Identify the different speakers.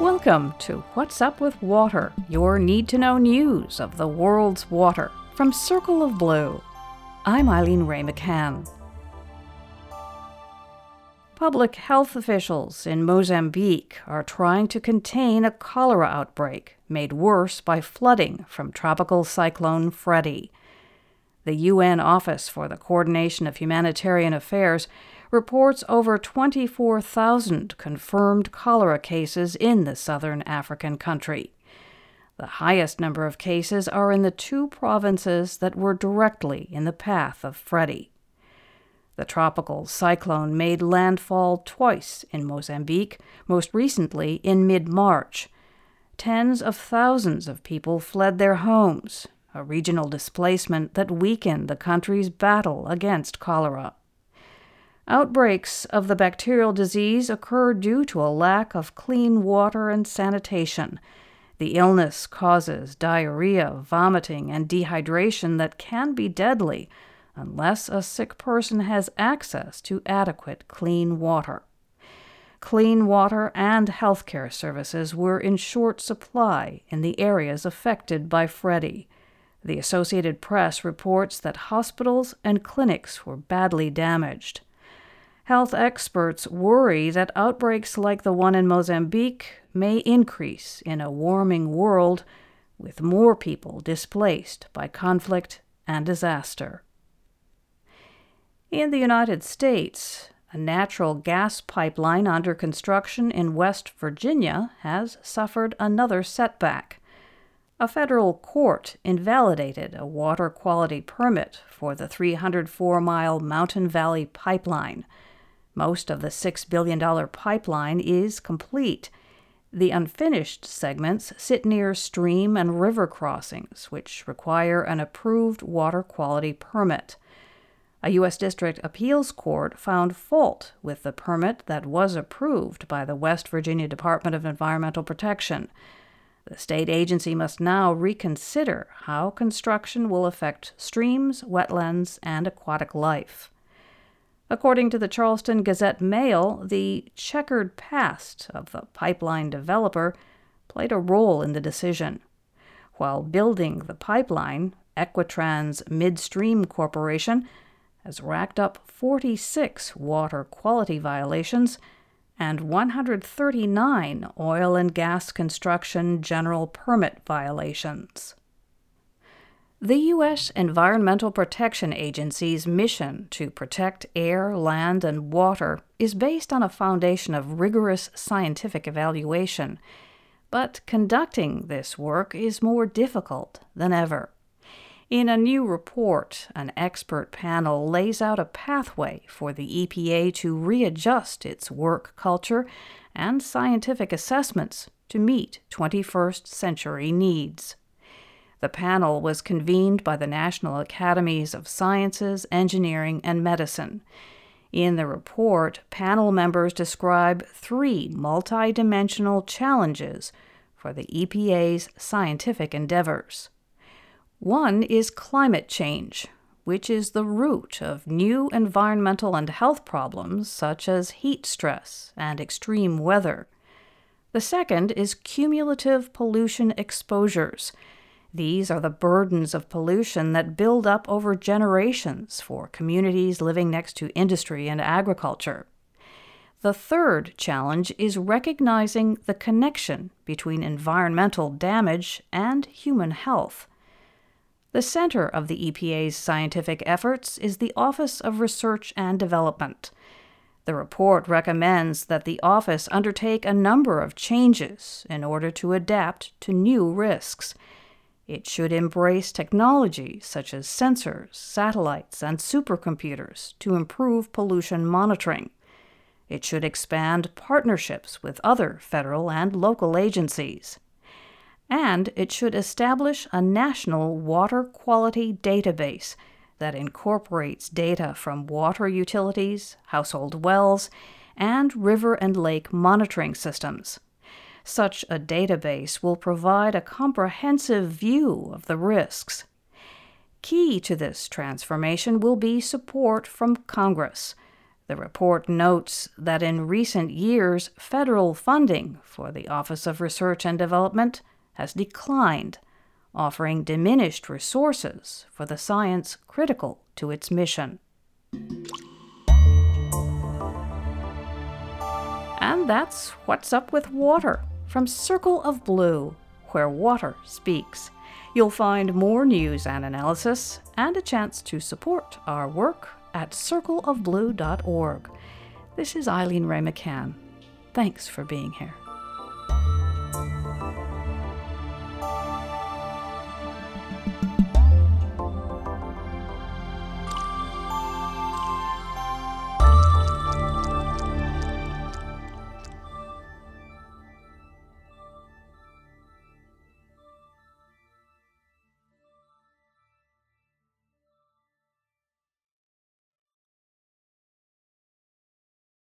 Speaker 1: Welcome to What's Up with Water, your need to know news of the world's water from Circle of Blue. I'm Eileen Wray McCann. Public health officials in Mozambique are trying to contain a cholera outbreak made worse by flooding from tropical cyclone Freddy. The UN Office for the Coordination of Humanitarian Affairs reports over 24,000 confirmed cholera cases in the southern African country. The highest number of cases are in the two provinces that were directly in the path of Freddy. The tropical cyclone made landfall twice in Mozambique, most recently in mid March. Tens of thousands of people fled their homes, a regional displacement that weakened the country's battle against cholera. Outbreaks of the bacterial disease occur due to a lack of clean water and sanitation. The illness causes diarrhea, vomiting, and dehydration that can be deadly unless a sick person has access to adequate clean water. Clean water and healthcare services were in short supply in the areas affected by Freddy. The Associated Press reports that hospitals and clinics were badly damaged. Health experts worry that outbreaks like the one in Mozambique may increase in a warming world with more people displaced by conflict and disaster. In the United States, a natural gas pipeline under construction in West Virginia has suffered another setback. A federal court invalidated a water quality permit for the 304 mile Mountain Valley Pipeline. Most of the $6 billion pipeline is complete. The unfinished segments sit near stream and river crossings, which require an approved water quality permit. A U.S. District Appeals Court found fault with the permit that was approved by the West Virginia Department of Environmental Protection. The state agency must now reconsider how construction will affect streams, wetlands, and aquatic life. According to the Charleston Gazette Mail, the checkered past of the pipeline developer played a role in the decision. While building the pipeline, Equitrans Midstream Corporation has racked up 46 water quality violations and 139 oil and gas construction general permit violations. The U.S. Environmental Protection Agency's mission to protect air, land, and water is based on a foundation of rigorous scientific evaluation, but conducting this work is more difficult than ever. In a new report, an expert panel lays out a pathway for the EPA to readjust its work culture and scientific assessments to meet 21st century needs. The panel was convened by the National Academies of Sciences, Engineering, and Medicine. In the report, panel members describe three multidimensional challenges for the EPA's scientific endeavors. One is climate change, which is the root of new environmental and health problems such as heat stress and extreme weather. The second is cumulative pollution exposures. These are the burdens of pollution that build up over generations for communities living next to industry and agriculture. The third challenge is recognizing the connection between environmental damage and human health. The center of the EPA's scientific efforts is the Office of Research and Development. The report recommends that the office undertake a number of changes in order to adapt to new risks. It should embrace technology such as sensors, satellites, and supercomputers to improve pollution monitoring. It should expand partnerships with other federal and local agencies and it should establish a national water quality database that incorporates data from water utilities, household wells, and river and lake monitoring systems. Such a database will provide a comprehensive view of the risks. Key to this transformation will be support from Congress. The report notes that in recent years, federal funding for the Office of Research and Development has declined, offering diminished resources for the science critical to its mission. And that's What's Up with Water from Circle of Blue, where water speaks. You'll find more news and analysis and a chance to support our work at circleofblue.org. This is Eileen Wray McCann. Thanks for being here.